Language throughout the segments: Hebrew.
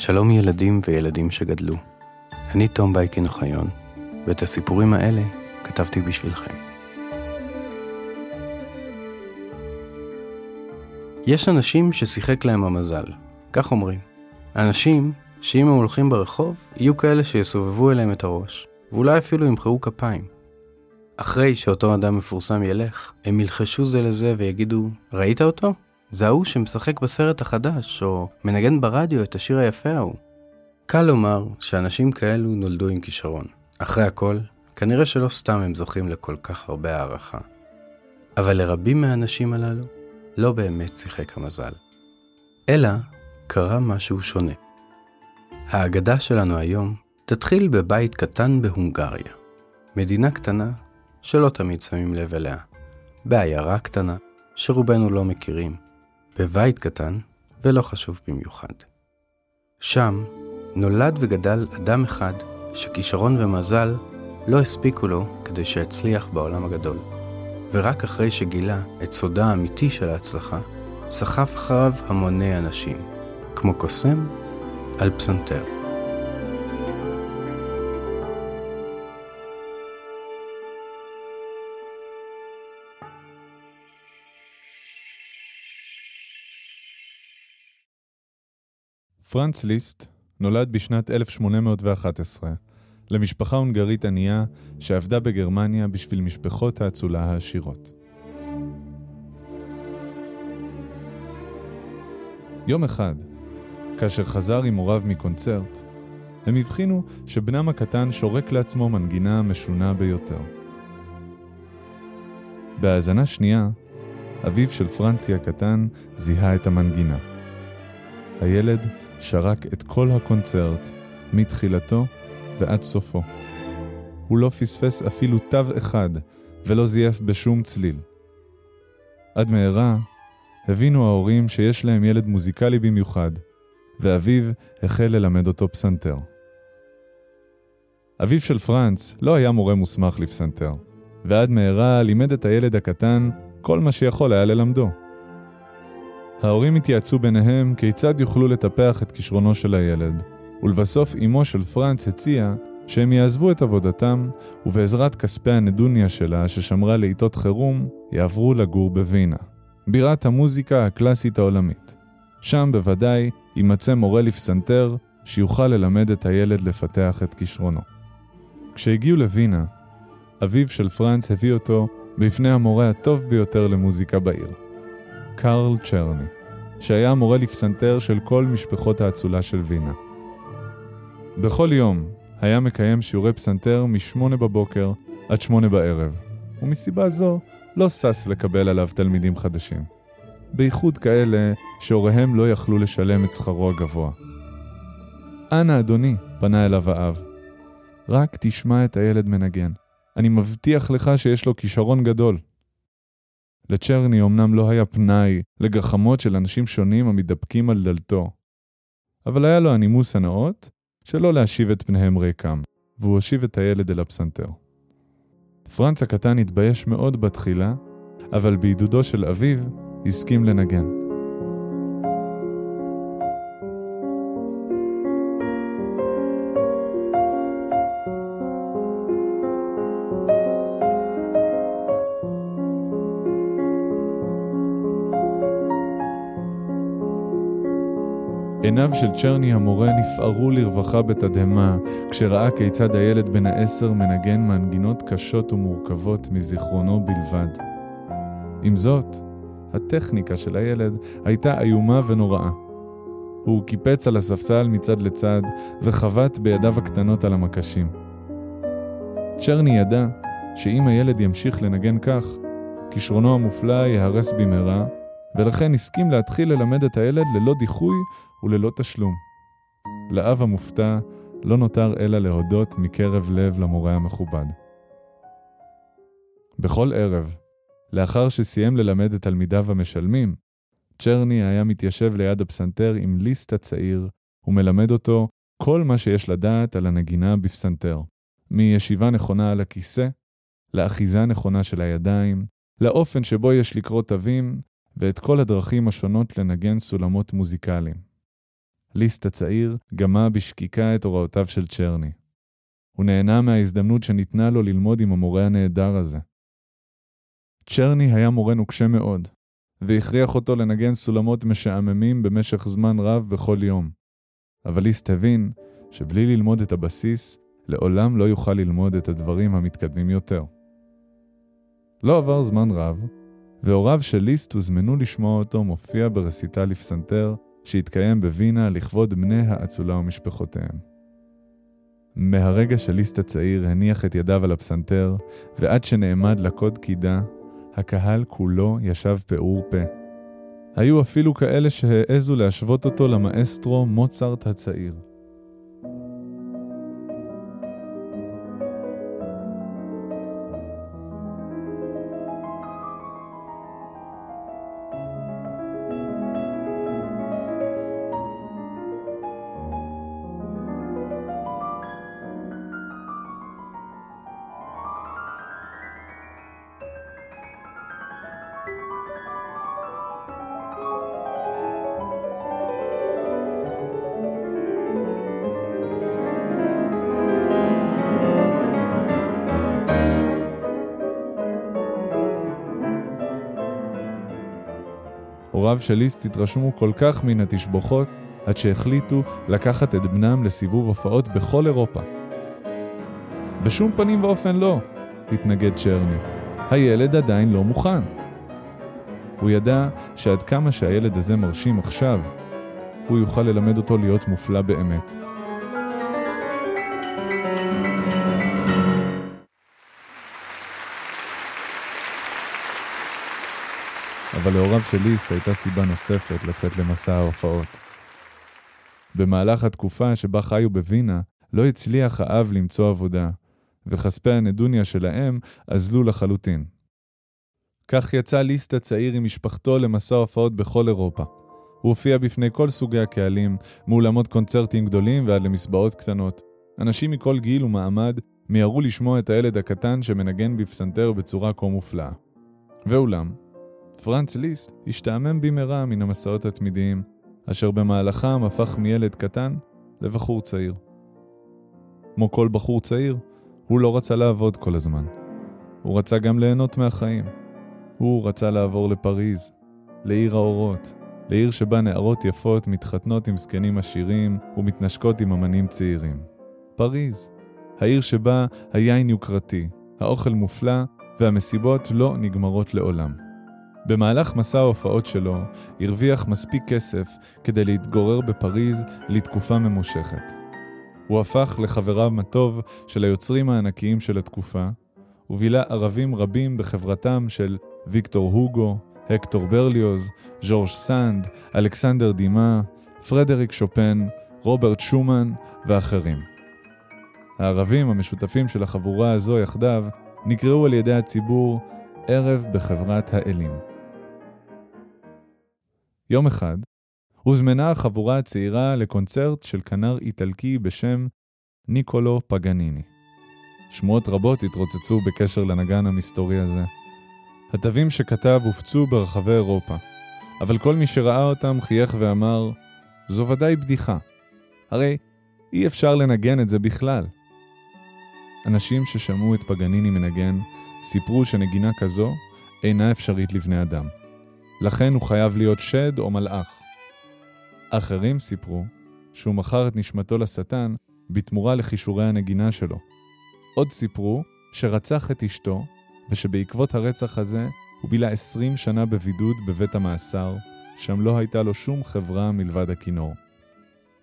שלום ילדים וילדים שגדלו. אני תום בייקין אוחיון, ואת הסיפורים האלה כתבתי בשבילכם. יש אנשים ששיחק להם המזל, כך אומרים. אנשים שאם הם הולכים ברחוב, יהיו כאלה שיסובבו אליהם את הראש, ואולי אפילו ימחאו כפיים. אחרי שאותו אדם מפורסם ילך, הם ילחשו זה לזה ויגידו, ראית אותו? זה ההוא שמשחק בסרט החדש, או מנגן ברדיו את השיר היפה ההוא. קל לומר שאנשים כאלו נולדו עם כישרון. אחרי הכל, כנראה שלא סתם הם זוכים לכל כך הרבה הערכה. אבל לרבים מהאנשים הללו, לא באמת שיחק המזל. אלא קרה משהו שונה. האגדה שלנו היום תתחיל בבית קטן בהונגריה. מדינה קטנה שלא תמיד שמים לב אליה. בעיירה קטנה שרובנו לא מכירים. בבית קטן ולא חשוב במיוחד. שם נולד וגדל אדם אחד שכישרון ומזל לא הספיקו לו כדי שיצליח בעולם הגדול. ורק אחרי שגילה את סודה האמיתי של ההצלחה, סחף אחריו המוני אנשים, כמו קוסם על פסנתר. פרנץ ליסט נולד בשנת 1811 למשפחה הונגרית ענייה שעבדה בגרמניה בשביל משפחות האצולה העשירות. יום אחד, כאשר חזר עם הוריו מקונצרט, הם הבחינו שבנם הקטן שורק לעצמו מנגינה משונה ביותר. בהאזנה שנייה, אביו של פרנצי הקטן זיהה את המנגינה. הילד שרק את כל הקונצרט, מתחילתו ועד סופו. הוא לא פספס אפילו תו אחד, ולא זייף בשום צליל. עד מהרה הבינו ההורים שיש להם ילד מוזיקלי במיוחד, ואביו החל ללמד אותו פסנתר. אביו של פרנץ לא היה מורה מוסמך לפסנתר, ועד מהרה לימד את הילד הקטן כל מה שיכול היה ללמדו. ההורים התייעצו ביניהם כיצד יוכלו לטפח את כישרונו של הילד, ולבסוף אמו של פרנץ הציעה שהם יעזבו את עבודתם, ובעזרת כספי הנדוניה שלה, ששמרה לעיתות חירום, יעברו לגור בווינה, בירת המוזיקה הקלאסית העולמית. שם בוודאי יימצא מורה לפסנתר, שיוכל ללמד את הילד לפתח את כישרונו. כשהגיעו לווינה, אביו של פרנץ הביא אותו בפני המורה הטוב ביותר למוזיקה בעיר, קרל צ'רני, שהיה המורה לפסנתר של כל משפחות האצולה של וינה. בכל יום היה מקיים שיעורי פסנתר משמונה בבוקר עד שמונה בערב, ומסיבה זו לא שש לקבל עליו תלמידים חדשים. בייחוד כאלה שהוריהם לא יכלו לשלם את שכרו הגבוה. אנא אדוני, פנה אליו האב, רק תשמע את הילד מנגן. אני מבטיח לך שיש לו כישרון גדול. לצ'רני אמנם לא היה פנאי לגחמות של אנשים שונים המתדפקים על דלתו, אבל היה לו הנימוס הנאות שלא להשיב את פניהם ריקם, והוא הושיב את הילד אל הפסנתר. פרנץ הקטן התבייש מאוד בתחילה, אבל בעידודו של אביו הסכים לנגן. עיניו של צ'רני המורה נפערו לרווחה בתדהמה, כשראה כיצד הילד בן העשר מנגן מנגינות קשות ומורכבות מזיכרונו בלבד. עם זאת, הטכניקה של הילד הייתה איומה ונוראה. הוא קיפץ על הספסל מצד לצד וחבט בידיו הקטנות על המקשים. צ'רני ידע שאם הילד ימשיך לנגן כך, כישרונו המופלא ייהרס במהרה, ולכן הסכים להתחיל ללמד את הילד ללא דיחוי וללא תשלום. לאב המופתע לא נותר אלא להודות מקרב לב למורה המכובד. בכל ערב, לאחר שסיים ללמד את תלמידיו המשלמים, צ'רני היה מתיישב ליד הפסנתר עם ליסט הצעיר, ומלמד אותו כל מה שיש לדעת על הנגינה בפסנתר, מישיבה נכונה על הכיסא, לאחיזה נכונה של הידיים, לאופן שבו יש לקרוא תווים, ואת כל הדרכים השונות לנגן סולמות מוזיקליים. ליסט הצעיר גמה בשקיקה את הוראותיו של צ'רני. הוא נהנה מההזדמנות שניתנה לו ללמוד עם המורה הנהדר הזה. צ'רני היה מורה נוקשה מאוד, והכריח אותו לנגן סולמות משעממים במשך זמן רב בכל יום. אבל ליסט הבין שבלי ללמוד את הבסיס, לעולם לא יוכל ללמוד את הדברים המתקדמים יותר. לא עבר זמן רב, והוריו של ליסט הוזמנו לשמוע אותו מופיע ברסיטל לפסנתר שהתקיים בווינה לכבוד בני האצולה ומשפחותיהם. מהרגע שליסט הצעיר הניח את ידיו על הפסנתר, ועד שנעמד לקוד קידה, הקהל כולו ישב פעור פה. היו אפילו כאלה שהעזו להשוות אותו למאסטרו מוצרט הצעיר. הוריו של ליסט התרשמו כל כך מן התשבוכות, עד שהחליטו לקחת את בנם לסיבוב הופעות בכל אירופה. בשום פנים ואופן לא, התנגד צ'רני. הילד עדיין לא מוכן. הוא ידע שעד כמה שהילד הזה מרשים עכשיו, הוא יוכל ללמד אותו להיות מופלא באמת. אבל להוריו של ליסט הייתה סיבה נוספת לצאת למסע ההופעות. במהלך התקופה שבה חיו בווינה, לא הצליח האב למצוא עבודה, וכספי הנדוניה של האם אזלו לחלוטין. כך יצא ליסט הצעיר עם משפחתו למסע הופעות בכל אירופה. הוא הופיע בפני כל סוגי הקהלים, מאולמות קונצרטים גדולים ועד למסבעות קטנות. אנשים מכל גיל ומעמד מיהרו לשמוע את הילד הקטן שמנגן בפסנתר בצורה כה מופלאה. ואולם, פרנץ ליסט השתעמם במהרה מן המסעות התמידיים, אשר במהלכם הפך מילד קטן לבחור צעיר. כמו כל בחור צעיר, הוא לא רצה לעבוד כל הזמן. הוא רצה גם ליהנות מהחיים. הוא רצה לעבור לפריז, לעיר האורות, לעיר שבה נערות יפות מתחתנות עם זקנים עשירים ומתנשקות עם אמנים צעירים. פריז, העיר שבה היין יוקרתי, האוכל מופלא והמסיבות לא נגמרות לעולם. במהלך מסע ההופעות שלו הרוויח מספיק כסף כדי להתגורר בפריז לתקופה ממושכת. הוא הפך לחברם הטוב של היוצרים הענקיים של התקופה, ובילה ערבים רבים בחברתם של ויקטור הוגו, הקטור ברליוז, ז'ורג' סנד, אלכסנדר דיומא, פרדריק שופן, רוברט שומן ואחרים. הערבים המשותפים של החבורה הזו יחדיו נקראו על ידי הציבור ערב בחברת האלים. יום אחד, הוזמנה החבורה הצעירה לקונצרט של כנר איטלקי בשם ניקולו פגניני. שמועות רבות התרוצצו בקשר לנגן המסתורי הזה. התווים שכתב הופצו ברחבי אירופה, אבל כל מי שראה אותם חייך ואמר, זו ודאי בדיחה. הרי אי אפשר לנגן את זה בכלל. אנשים ששמעו את פגניני מנגן סיפרו שנגינה כזו אינה אפשרית לבני אדם. לכן הוא חייב להיות שד או מלאך. אחרים סיפרו שהוא מכר את נשמתו לשטן בתמורה לכישורי הנגינה שלו. עוד סיפרו שרצח את אשתו, ושבעקבות הרצח הזה הוא בילה עשרים שנה בבידוד בבית המאסר, שם לא הייתה לו שום חברה מלבד הכינור.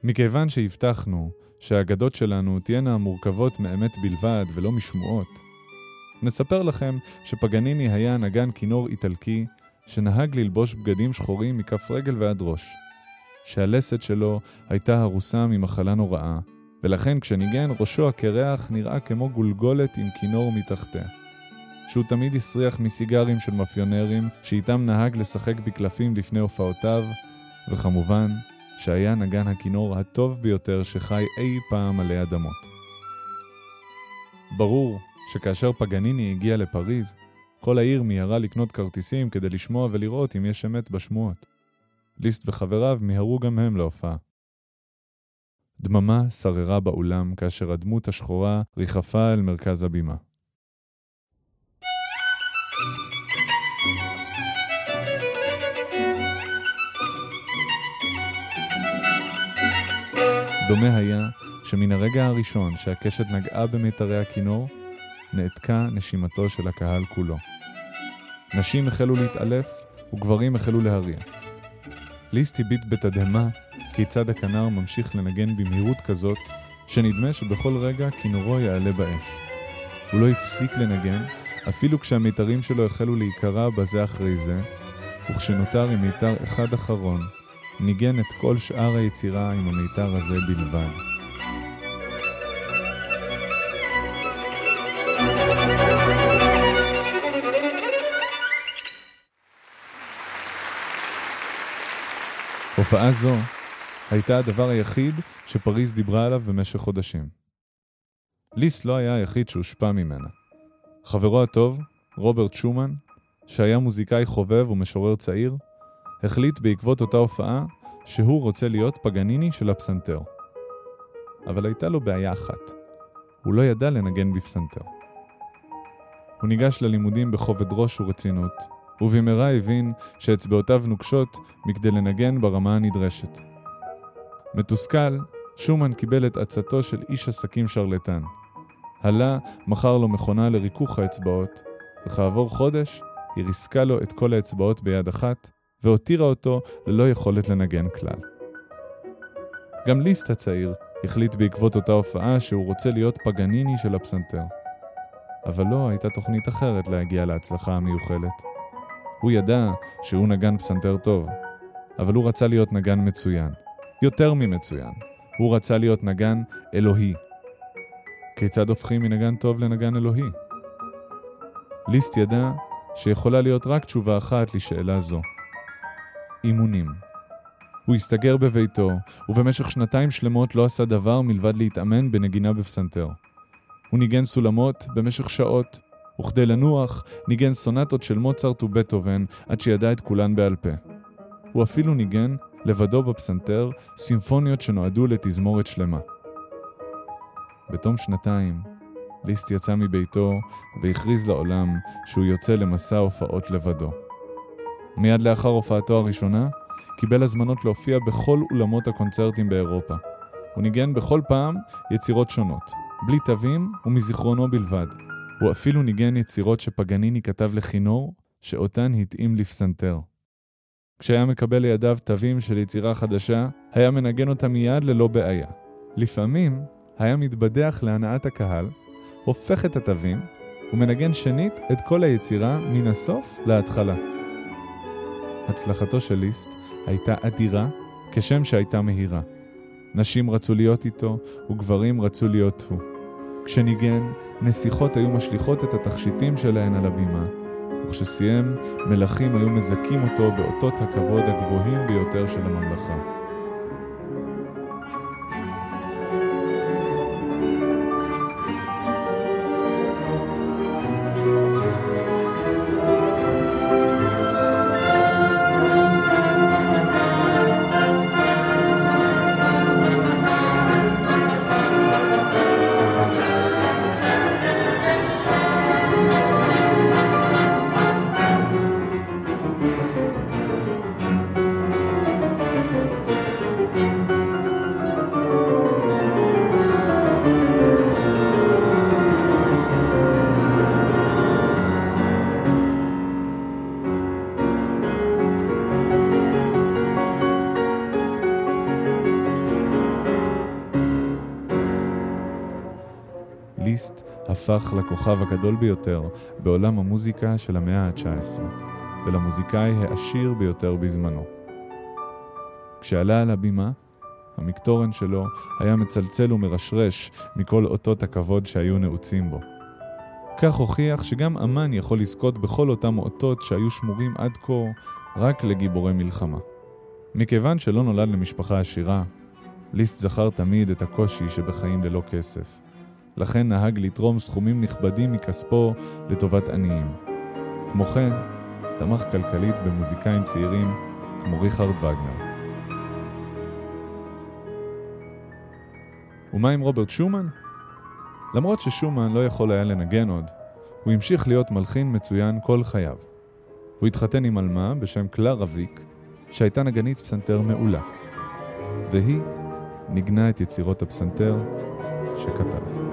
מכיוון שהבטחנו שהאגדות שלנו תהיינה מורכבות מאמת בלבד ולא משמועות, נספר לכם שפגניני היה נגן כינור איטלקי שנהג ללבוש בגדים שחורים מכף רגל ועד ראש. שהלסת שלו הייתה הרוסה ממחלה נוראה, ולכן כשניגן ראשו הקרח נראה כמו גולגולת עם כינור מתחתיה. שהוא תמיד הסריח מסיגרים של מאפיונרים, שאיתם נהג לשחק בקלפים לפני הופעותיו, וכמובן, שהיה נגן הכינור הטוב ביותר שחי אי פעם עלי אדמות. ברור שכאשר פגניני הגיע לפריז, כל העיר מיהרה לקנות כרטיסים כדי לשמוע ולראות אם יש אמת בשמועות. ליסט וחבריו מיהרו גם הם להופעה. דממה שררה באולם כאשר הדמות השחורה ריחפה אל מרכז הבימה. דומה היה שמן הרגע הראשון שהקשת נגעה במיתרי הכינור, נעתקה נשימתו של הקהל כולו. נשים החלו להתעלף וגברים החלו להריע. ליסט הביט בתדהמה כיצד הכנר ממשיך לנגן במהירות כזאת, שנדמה שבכל רגע כינורו יעלה באש. הוא לא הפסיק לנגן, אפילו כשהמיתרים שלו החלו להיקרע בזה אחרי זה, וכשנותר עם מיתר אחד אחרון, ניגן את כל שאר היצירה עם המיתר הזה בלבד. הופעה זו הייתה הדבר היחיד שפריז דיברה עליו במשך חודשים. ליס לא היה היחיד שהושפע ממנה. חברו הטוב, רוברט שומן, שהיה מוזיקאי חובב ומשורר צעיר, החליט בעקבות אותה הופעה שהוא רוצה להיות פגניני של הפסנתר. אבל הייתה לו בעיה אחת, הוא לא ידע לנגן בפסנתר. הוא ניגש ללימודים בכובד ראש ורצינות, ובמהרה הבין שאצבעותיו נוקשות מכדי לנגן ברמה הנדרשת. מתוסכל, שומן קיבל את עצתו של איש עסקים שרלטן. הלה מכר לו מכונה לריכוך האצבעות, וכעבור חודש היא ריסקה לו את כל האצבעות ביד אחת, והותירה אותו ללא יכולת לנגן כלל. גם ליסט הצעיר החליט בעקבות אותה הופעה שהוא רוצה להיות פגניני של הפסנתר. אבל לא הייתה תוכנית אחרת להגיע להצלחה המיוחלת. הוא ידע שהוא נגן פסנתר טוב, אבל הוא רצה להיות נגן מצוין. יותר ממצוין. הוא רצה להיות נגן אלוהי. כיצד הופכים מנגן טוב לנגן אלוהי? ליסט ידע שיכולה להיות רק תשובה אחת לשאלה זו. אימונים. הוא הסתגר בביתו, ובמשך שנתיים שלמות לא עשה דבר מלבד להתאמן בנגינה בפסנתר. הוא ניגן סולמות במשך שעות, וכדי לנוח, ניגן סונטות של מוצרט ובטהובן עד שידע את כולן בעל פה. הוא אפילו ניגן, לבדו בפסנתר, סימפוניות שנועדו לתזמורת שלמה. בתום שנתיים, ליסט יצא מביתו והכריז לעולם שהוא יוצא למסע הופעות לבדו. מיד לאחר הופעתו הראשונה, קיבל הזמנות להופיע בכל אולמות הקונצרטים באירופה. הוא ניגן בכל פעם יצירות שונות, בלי תווים ומזיכרונו בלבד. הוא אפילו ניגן יצירות שפגניני כתב לכינור, שאותן התאים לפסנתר. כשהיה מקבל לידיו תווים של יצירה חדשה, היה מנגן אותה מיד ללא בעיה. לפעמים היה מתבדח להנאת הקהל, הופך את התווים, ומנגן שנית את כל היצירה מן הסוף להתחלה. הצלחתו של ליסט הייתה אדירה, כשם שהייתה מהירה. נשים רצו להיות איתו, וגברים רצו להיות הוא. כשניגן, נסיכות היו משליכות את התכשיטים שלהן על הבימה, וכשסיים, מלכים היו מזכים אותו באותות הכבוד הגבוהים ביותר של הממלכה. הפך לכוכב הגדול ביותר בעולם המוזיקה של המאה ה-19, ולמוזיקאי העשיר ביותר בזמנו. כשעלה על הבימה, המקטורן שלו היה מצלצל ומרשרש מכל אותות הכבוד שהיו נעוצים בו. כך הוכיח שגם אמן יכול לזכות בכל אותם אותות שהיו שמורים עד כה רק לגיבורי מלחמה. מכיוון שלא נולד למשפחה עשירה, ליסט זכר תמיד את הקושי שבחיים ללא כסף. לכן נהג לתרום סכומים נכבדים מכספו לטובת עניים. כמו כן, תמך כלכלית במוזיקאים צעירים כמו ריכרד וגנר. ומה עם רוברט שומן? למרות ששומן לא יכול היה לנגן עוד, הוא המשיך להיות מלחין מצוין כל חייו. הוא התחתן עם עלמה בשם קלרה ויק, שהייתה נגנית פסנתר מעולה. והיא ניגנה את יצירות הפסנתר שכתב.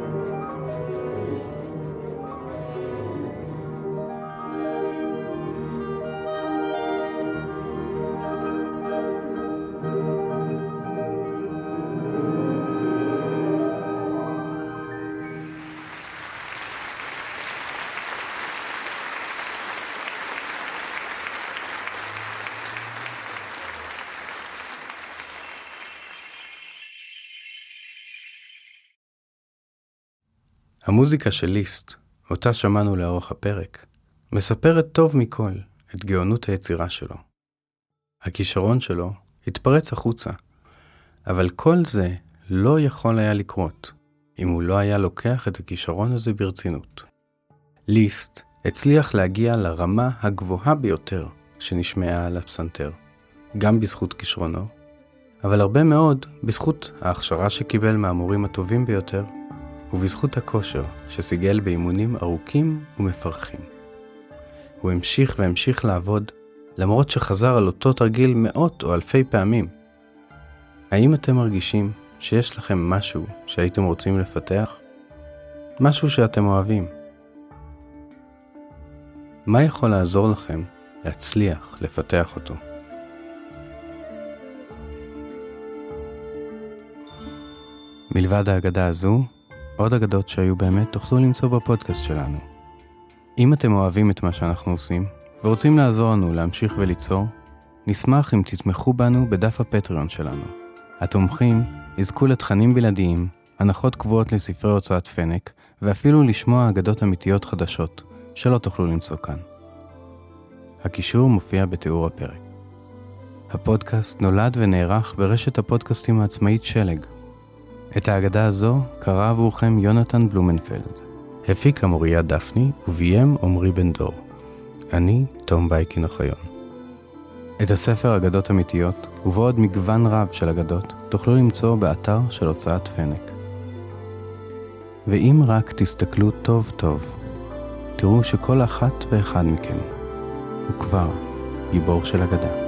המוזיקה של ליסט, אותה שמענו לאורך הפרק, מספרת טוב מכל את גאונות היצירה שלו. הכישרון שלו התפרץ החוצה, אבל כל זה לא יכול היה לקרות אם הוא לא היה לוקח את הכישרון הזה ברצינות. ליסט הצליח להגיע לרמה הגבוהה ביותר שנשמעה על הפסנתר, גם בזכות כישרונו, אבל הרבה מאוד בזכות ההכשרה שקיבל מהמורים הטובים ביותר ובזכות הכושר שסיגל באימונים ארוכים ומפרכים. הוא המשיך והמשיך לעבוד, למרות שחזר על אותו תרגיל מאות או אלפי פעמים. האם אתם מרגישים שיש לכם משהו שהייתם רוצים לפתח? משהו שאתם אוהבים. מה יכול לעזור לכם להצליח לפתח אותו? מלבד האגדה הזו, עוד אגדות שהיו באמת תוכלו למצוא בפודקאסט שלנו. אם אתם אוהבים את מה שאנחנו עושים, ורוצים לעזור לנו להמשיך וליצור, נשמח אם תתמכו בנו בדף הפטריון שלנו. התומכים יזכו לתכנים בלעדיים, הנחות קבועות לספרי הוצאת פנק, ואפילו לשמוע אגדות אמיתיות חדשות, שלא תוכלו למצוא כאן. הקישור מופיע בתיאור הפרק. הפודקאסט נולד ונערך ברשת הפודקאסטים העצמאית שלג, את האגדה הזו קרא עבורכם יונתן בלומנפלד. הפיקה מוריה דפני וביים עמרי בן דור. אני תום בייקין אוחיון. את הספר אגדות אמיתיות, ובו עוד מגוון רב של אגדות, תוכלו למצוא באתר של הוצאת פנק. ואם רק תסתכלו טוב טוב, תראו שכל אחת ואחד מכם הוא כבר גיבור של אגדה.